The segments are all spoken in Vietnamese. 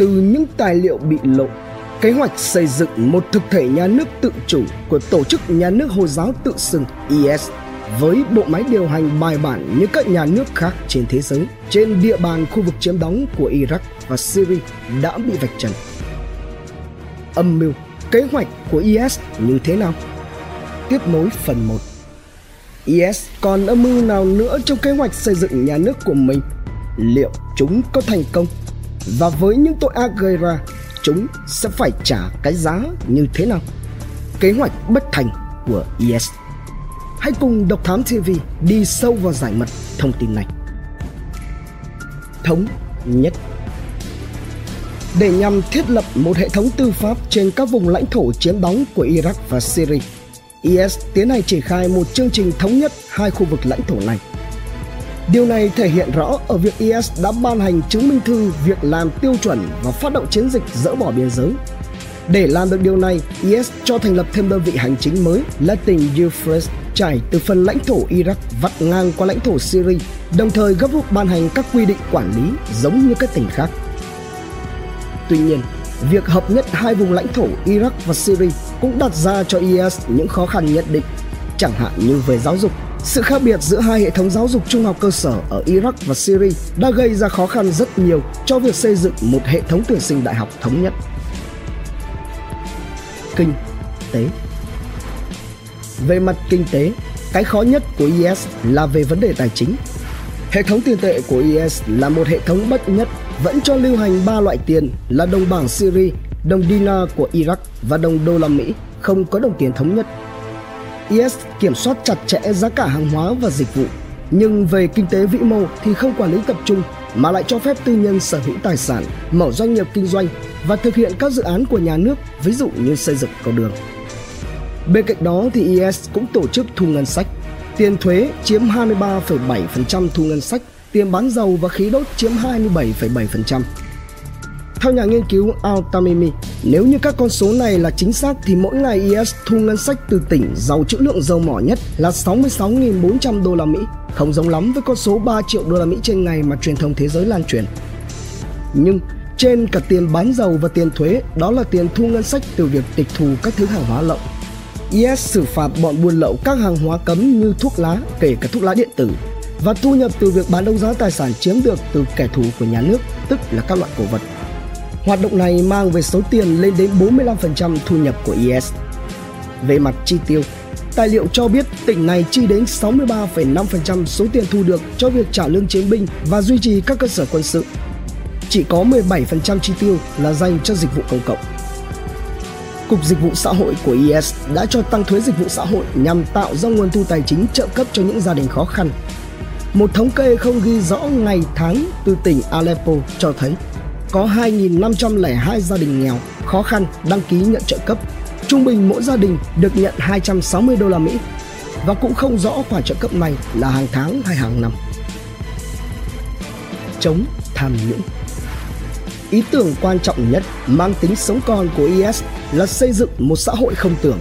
từ những tài liệu bị lộ kế hoạch xây dựng một thực thể nhà nước tự chủ của tổ chức nhà nước Hồi giáo tự xưng IS với bộ máy điều hành bài bản như các nhà nước khác trên thế giới trên địa bàn khu vực chiếm đóng của Iraq và Syria đã bị vạch trần. Âm mưu, kế hoạch của IS như thế nào? Tiếp nối phần 1 IS còn âm mưu nào nữa trong kế hoạch xây dựng nhà nước của mình? Liệu chúng có thành công? Và với những tội ác gây ra, chúng sẽ phải trả cái giá như thế nào? Kế hoạch bất thành của IS Hãy cùng Độc Thám TV đi sâu vào giải mật thông tin này. Thống nhất Để nhằm thiết lập một hệ thống tư pháp trên các vùng lãnh thổ chiếm đóng của Iraq và Syria, IS tiến hành triển khai một chương trình thống nhất hai khu vực lãnh thổ này. Điều này thể hiện rõ ở việc IS đã ban hành chứng minh thư việc làm tiêu chuẩn và phát động chiến dịch dỡ bỏ biên giới. Để làm được điều này, IS cho thành lập thêm đơn vị hành chính mới là tỉnh Euphrates trải từ phần lãnh thổ Iraq vắt ngang qua lãnh thổ Syria, đồng thời gấp rút ban hành các quy định quản lý giống như các tỉnh khác. Tuy nhiên, việc hợp nhất hai vùng lãnh thổ Iraq và Syria cũng đặt ra cho IS những khó khăn nhất định, chẳng hạn như về giáo dục. Sự khác biệt giữa hai hệ thống giáo dục trung học cơ sở ở Iraq và Syria đã gây ra khó khăn rất nhiều cho việc xây dựng một hệ thống tuyển sinh đại học thống nhất. Kinh tế về mặt kinh tế, cái khó nhất của IS là về vấn đề tài chính. Hệ thống tiền tệ của IS là một hệ thống bất nhất vẫn cho lưu hành ba loại tiền là đồng bảng Syria, đồng dinar của Iraq và đồng đô la Mỹ, không có đồng tiền thống nhất. IS kiểm soát chặt chẽ giá cả hàng hóa và dịch vụ, nhưng về kinh tế vĩ mô thì không quản lý tập trung mà lại cho phép tư nhân sở hữu tài sản, mở doanh nghiệp kinh doanh và thực hiện các dự án của nhà nước, ví dụ như xây dựng cầu đường. Bên cạnh đó thì IS cũng tổ chức thu ngân sách. Tiền thuế chiếm 23,7% thu ngân sách, tiền bán dầu và khí đốt chiếm 27,7%. Theo nhà nghiên cứu Al-Tamimi, nếu như các con số này là chính xác thì mỗi ngày IS thu ngân sách từ tỉnh giàu trữ lượng dầu mỏ nhất là 66.400 đô la Mỹ, không giống lắm với con số 3 triệu đô la Mỹ trên ngày mà truyền thông thế giới lan truyền. Nhưng trên cả tiền bán dầu và tiền thuế, đó là tiền thu ngân sách từ việc tịch thu các thứ hàng hóa lậu. IS xử phạt bọn buôn lậu các hàng hóa cấm như thuốc lá, kể cả thuốc lá điện tử và thu nhập từ việc bán đấu giá tài sản chiếm được từ kẻ thù của nhà nước, tức là các loại cổ vật. Hoạt động này mang về số tiền lên đến 45% thu nhập của IS. Về mặt chi tiêu, tài liệu cho biết tỉnh này chi đến 63,5% số tiền thu được cho việc trả lương chiến binh và duy trì các cơ sở quân sự. Chỉ có 17% chi tiêu là dành cho dịch vụ công cộng. Cục Dịch vụ Xã hội của IS đã cho tăng thuế dịch vụ xã hội nhằm tạo ra nguồn thu tài chính trợ cấp cho những gia đình khó khăn. Một thống kê không ghi rõ ngày tháng từ tỉnh Aleppo cho thấy có 2.502 gia đình nghèo, khó khăn, đăng ký nhận trợ cấp. Trung bình mỗi gia đình được nhận 260 đô la Mỹ và cũng không rõ khoản trợ cấp này là hàng tháng hay hàng năm. Chống tham nhũng Ý tưởng quan trọng nhất mang tính sống còn của IS là xây dựng một xã hội không tưởng.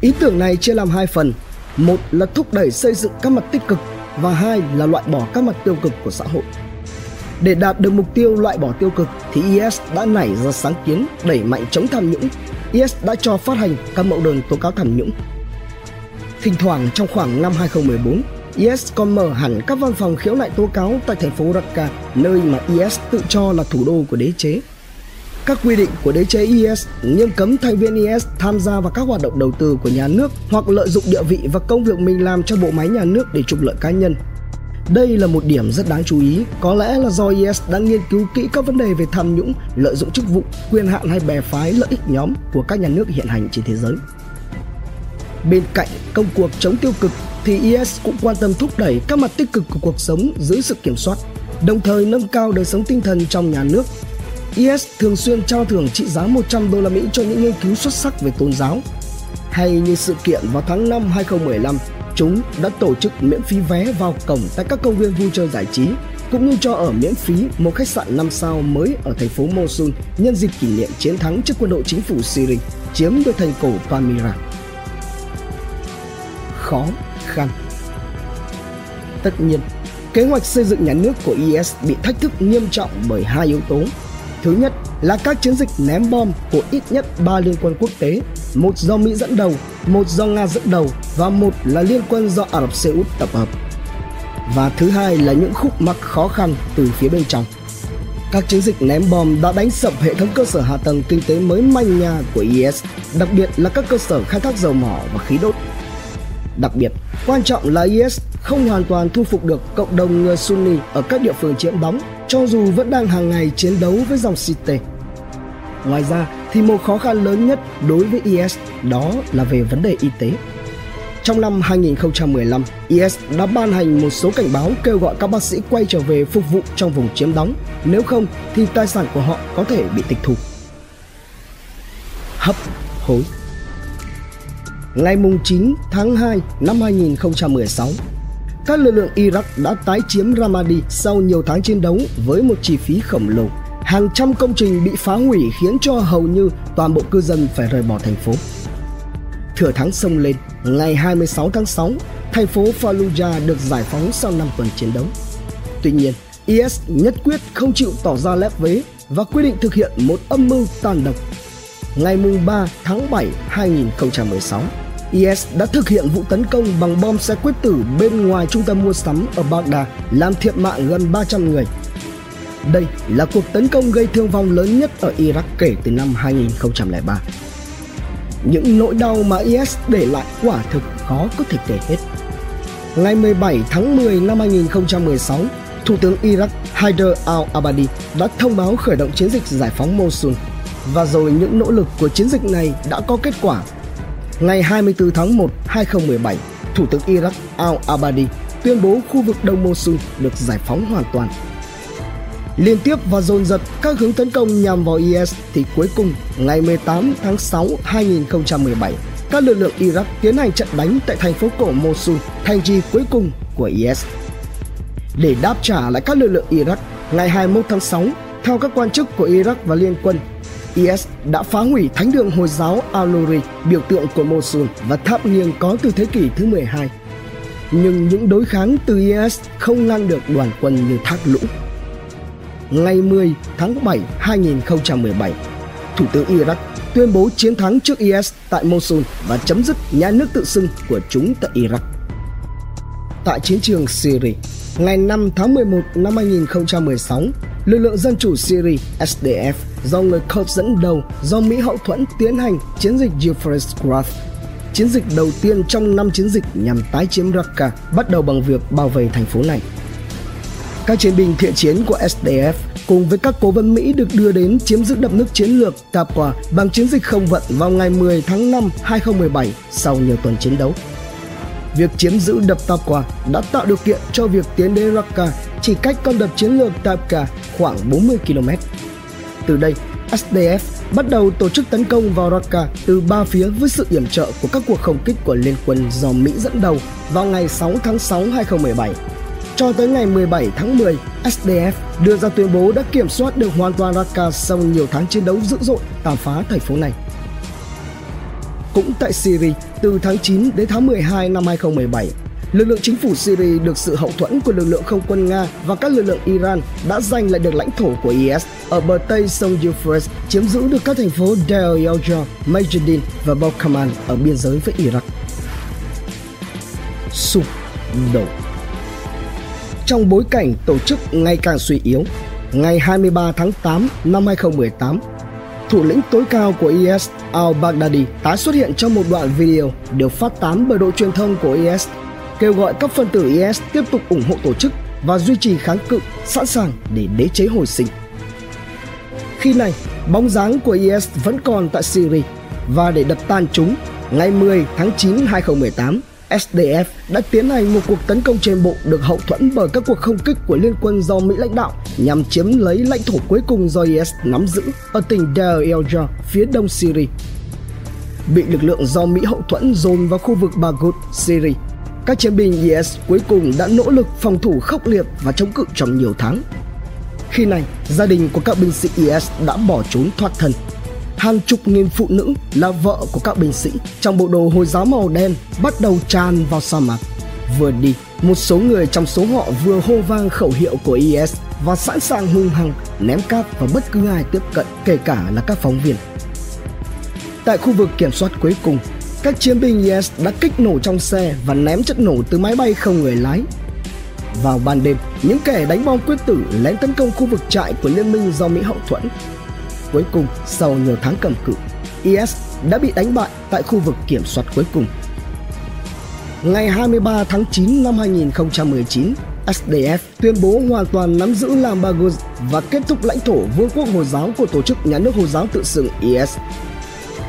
Ý tưởng này chia làm hai phần. Một là thúc đẩy xây dựng các mặt tích cực và hai là loại bỏ các mặt tiêu cực của xã hội. Để đạt được mục tiêu loại bỏ tiêu cực thì IS đã nảy ra sáng kiến đẩy mạnh chống tham nhũng. IS đã cho phát hành các mẫu đơn tố cáo tham nhũng. Thỉnh thoảng trong khoảng năm 2014, IS còn mở hẳn các văn phòng khiếu nại tố cáo tại thành phố Raqqa, nơi mà IS tự cho là thủ đô của đế chế. Các quy định của đế chế IS nghiêm cấm thành viên IS tham gia vào các hoạt động đầu tư của nhà nước hoặc lợi dụng địa vị và công việc mình làm cho bộ máy nhà nước để trục lợi cá nhân. Đây là một điểm rất đáng chú ý, có lẽ là do IS đã nghiên cứu kỹ các vấn đề về tham nhũng, lợi dụng chức vụ, quyền hạn hay bè phái lợi ích nhóm của các nhà nước hiện hành trên thế giới. Bên cạnh công cuộc chống tiêu cực thì IS cũng quan tâm thúc đẩy các mặt tích cực của cuộc sống dưới sự kiểm soát, đồng thời nâng cao đời sống tinh thần trong nhà nước. IS thường xuyên trao thưởng trị giá 100 đô la Mỹ cho những nghiên cứu xuất sắc về tôn giáo. Hay như sự kiện vào tháng 5 2015, chúng đã tổ chức miễn phí vé vào cổng tại các công viên vui chơi giải trí cũng như cho ở miễn phí một khách sạn 5 sao mới ở thành phố Mosul nhân dịp kỷ niệm chiến thắng trước quân đội chính phủ Syria chiếm được thành cổ Palmyra. Khó khăn. Tất nhiên, kế hoạch xây dựng nhà nước của IS bị thách thức nghiêm trọng bởi hai yếu tố. Thứ nhất là các chiến dịch ném bom của ít nhất 3 liên quân quốc tế, một do Mỹ dẫn đầu, một do Nga dẫn đầu và một là liên quân do Ả Rập Xê Út tập hợp. Và thứ hai là những khúc mắc khó khăn từ phía bên trong. Các chiến dịch ném bom đã đánh sập hệ thống cơ sở hạ tầng kinh tế mới manh nha của IS, đặc biệt là các cơ sở khai thác dầu mỏ và khí đốt. Đặc biệt, quan trọng là IS không hoàn toàn thu phục được cộng đồng người Sunni ở các địa phương chiếm đóng, cho dù vẫn đang hàng ngày chiến đấu với dòng Shiite. Ngoài ra thì một khó khăn lớn nhất đối với IS đó là về vấn đề y tế. Trong năm 2015, IS đã ban hành một số cảnh báo kêu gọi các bác sĩ quay trở về phục vụ trong vùng chiếm đóng, nếu không thì tài sản của họ có thể bị tịch thu. Hấp hối Ngày 9 tháng 2 năm 2016, các lực lượng Iraq đã tái chiếm Ramadi sau nhiều tháng chiến đấu với một chi phí khổng lồ. Hàng trăm công trình bị phá hủy khiến cho hầu như toàn bộ cư dân phải rời bỏ thành phố. Thừa thắng sông lên, ngày 26 tháng 6, thành phố Fallujah được giải phóng sau 5 tuần chiến đấu. Tuy nhiên, IS nhất quyết không chịu tỏ ra lép vế và quyết định thực hiện một âm mưu tàn độc. Ngày 3 tháng 7 2016, IS đã thực hiện vụ tấn công bằng bom xe quyết tử bên ngoài trung tâm mua sắm ở Baghdad, làm thiệt mạng gần 300 người. Đây là cuộc tấn công gây thương vong lớn nhất ở Iraq kể từ năm 2003. Những nỗi đau mà IS để lại quả thực khó có thể kể hết. Ngày 17 tháng 10 năm 2016, Thủ tướng Iraq Haider al-Abadi đã thông báo khởi động chiến dịch giải phóng Mosul. Và rồi những nỗ lực của chiến dịch này đã có kết quả Ngày 24 tháng 1, 2017, Thủ tướng Iraq al-Abadi tuyên bố khu vực Đông Mosul được giải phóng hoàn toàn. Liên tiếp và dồn dập các hướng tấn công nhằm vào IS thì cuối cùng ngày 18 tháng 6 2017, các lực lượng Iraq tiến hành trận đánh tại thành phố cổ Mosul, thành trì cuối cùng của IS. Để đáp trả lại các lực lượng Iraq, ngày 21 tháng 6, theo các quan chức của Iraq và liên quân, IS đã phá hủy thánh đường Hồi giáo Al-Nuri, biểu tượng của Mosul và tháp nghiêng có từ thế kỷ thứ 12. Nhưng những đối kháng từ IS không ngăn được đoàn quân như thác lũ. Ngày 10 tháng 7 2017, Thủ tướng Iraq tuyên bố chiến thắng trước IS tại Mosul và chấm dứt nhà nước tự xưng của chúng tại Iraq. Tại chiến trường Syria, ngày 5 tháng 11 năm 2016, lực lượng dân chủ Syria SDF do người Kurd dẫn đầu do Mỹ hậu thuẫn tiến hành chiến dịch Euphrates Graph. Chiến dịch đầu tiên trong năm chiến dịch nhằm tái chiếm Raqqa, bắt đầu bằng việc bao vây thành phố này. Các chiến binh thiện chiến của SDF cùng với các cố vấn Mỹ được đưa đến chiếm giữ đập nước chiến lược Tapua bằng chiến dịch không vận vào ngày 10 tháng 5 2017 sau nhiều tuần chiến đấu. Việc chiếm giữ đập Tapua đã tạo điều kiện cho việc tiến đến Raqqa chỉ cách con đập chiến lược Tapka khoảng 40 km. Từ đây, SDF bắt đầu tổ chức tấn công vào Raqqa từ ba phía với sự yểm trợ của các cuộc không kích của liên quân do Mỹ dẫn đầu vào ngày 6 tháng 6 2017. Cho tới ngày 17 tháng 10, SDF đưa ra tuyên bố đã kiểm soát được hoàn toàn Raqqa sau nhiều tháng chiến đấu dữ dội tàn phá thành phố này. Cũng tại Syria, từ tháng 9 đến tháng 12 năm 2017, lực lượng chính phủ Syria được sự hậu thuẫn của lực lượng không quân Nga và các lực lượng Iran đã giành lại được lãnh thổ của IS. Ở bờ tây sông Euphrates, chiếm giữ được các thành phố Deir el-Jor, và Balkaman ở biên giới với Iraq. Sụp đổ Trong bối cảnh tổ chức ngày càng suy yếu, ngày 23 tháng 8 năm 2018, thủ lĩnh tối cao của IS al-Baghdadi tái xuất hiện trong một đoạn video được phát tán bởi đội truyền thông của IS kêu gọi các phân tử IS tiếp tục ủng hộ tổ chức và duy trì kháng cự sẵn sàng để đế chế hồi sinh. Khi này, bóng dáng của IS vẫn còn tại Syria và để đập tan chúng, ngày 10 tháng 9 2018, SDF đã tiến hành một cuộc tấn công trên bộ được hậu thuẫn bởi các cuộc không kích của liên quân do Mỹ lãnh đạo nhằm chiếm lấy lãnh thổ cuối cùng do IS nắm giữ ở tỉnh Deir el-Jor, phía đông Syria. Bị lực lượng do Mỹ hậu thuẫn dồn vào khu vực Baghut, Syria các chiến binh IS cuối cùng đã nỗ lực phòng thủ khốc liệt và chống cự trong nhiều tháng. Khi này, gia đình của các binh sĩ IS đã bỏ trốn thoát thân. Hàng chục nghìn phụ nữ là vợ của các binh sĩ trong bộ đồ Hồi giáo màu đen bắt đầu tràn vào sa mạc. Vừa đi, một số người trong số họ vừa hô vang khẩu hiệu của IS và sẵn sàng hung hăng ném cát vào bất cứ ai tiếp cận kể cả là các phóng viên. Tại khu vực kiểm soát cuối cùng, các chiến binh IS đã kích nổ trong xe và ném chất nổ từ máy bay không người lái. Vào ban đêm, những kẻ đánh bom quyết tử lén tấn công khu vực trại của liên minh do Mỹ hậu thuẫn. Cuối cùng, sau nhiều tháng cầm cự, IS đã bị đánh bại tại khu vực kiểm soát cuối cùng. Ngày 23 tháng 9 năm 2019, SDF tuyên bố hoàn toàn nắm giữ Lambagos và kết thúc lãnh thổ Vương quốc Hồi giáo của Tổ chức Nhà nước Hồi giáo tự xưng IS.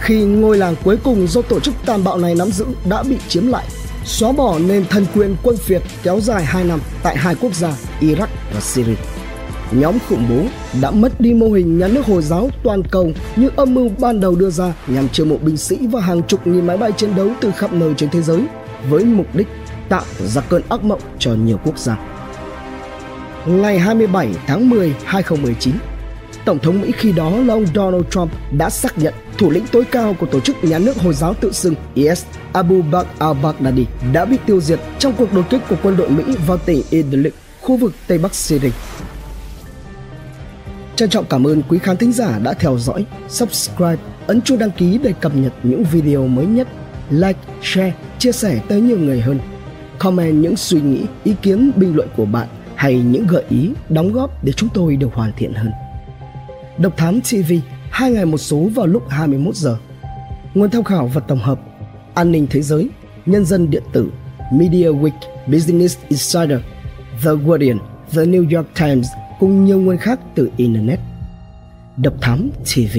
Khi ngôi làng cuối cùng do tổ chức tàn bạo này nắm giữ đã bị chiếm lại, xóa bỏ nền thần quyền quân phiệt kéo dài 2 năm tại hai quốc gia Iraq và Syria. Nhóm khủng bố đã mất đi mô hình nhà nước Hồi giáo toàn cầu như âm mưu ban đầu đưa ra nhằm chiêu mộ binh sĩ và hàng chục nghìn máy bay chiến đấu từ khắp nơi trên thế giới với mục đích tạo ra cơn ác mộng cho nhiều quốc gia. Ngày 27 tháng 10, 2019, Tổng thống Mỹ khi đó là ông Donald Trump đã xác nhận thủ lĩnh tối cao của tổ chức nhà nước Hồi giáo tự xưng IS Abu Bakr al-Baghdadi đã bị tiêu diệt trong cuộc đột kích của quân đội Mỹ vào tỉnh Idlib, khu vực Tây Bắc Syria. Trân trọng cảm ơn quý khán thính giả đã theo dõi, subscribe, ấn chuông đăng ký để cập nhật những video mới nhất, like, share, chia sẻ tới nhiều người hơn. Comment những suy nghĩ, ý kiến, bình luận của bạn hay những gợi ý, đóng góp để chúng tôi được hoàn thiện hơn. Độc Thám TV, hai ngày một số vào lúc 21 giờ. Nguồn tham khảo và tổng hợp An ninh thế giới, Nhân dân điện tử, Media Week, Business Insider, The Guardian, The New York Times cùng nhiều nguồn khác từ Internet. Độc Thám TV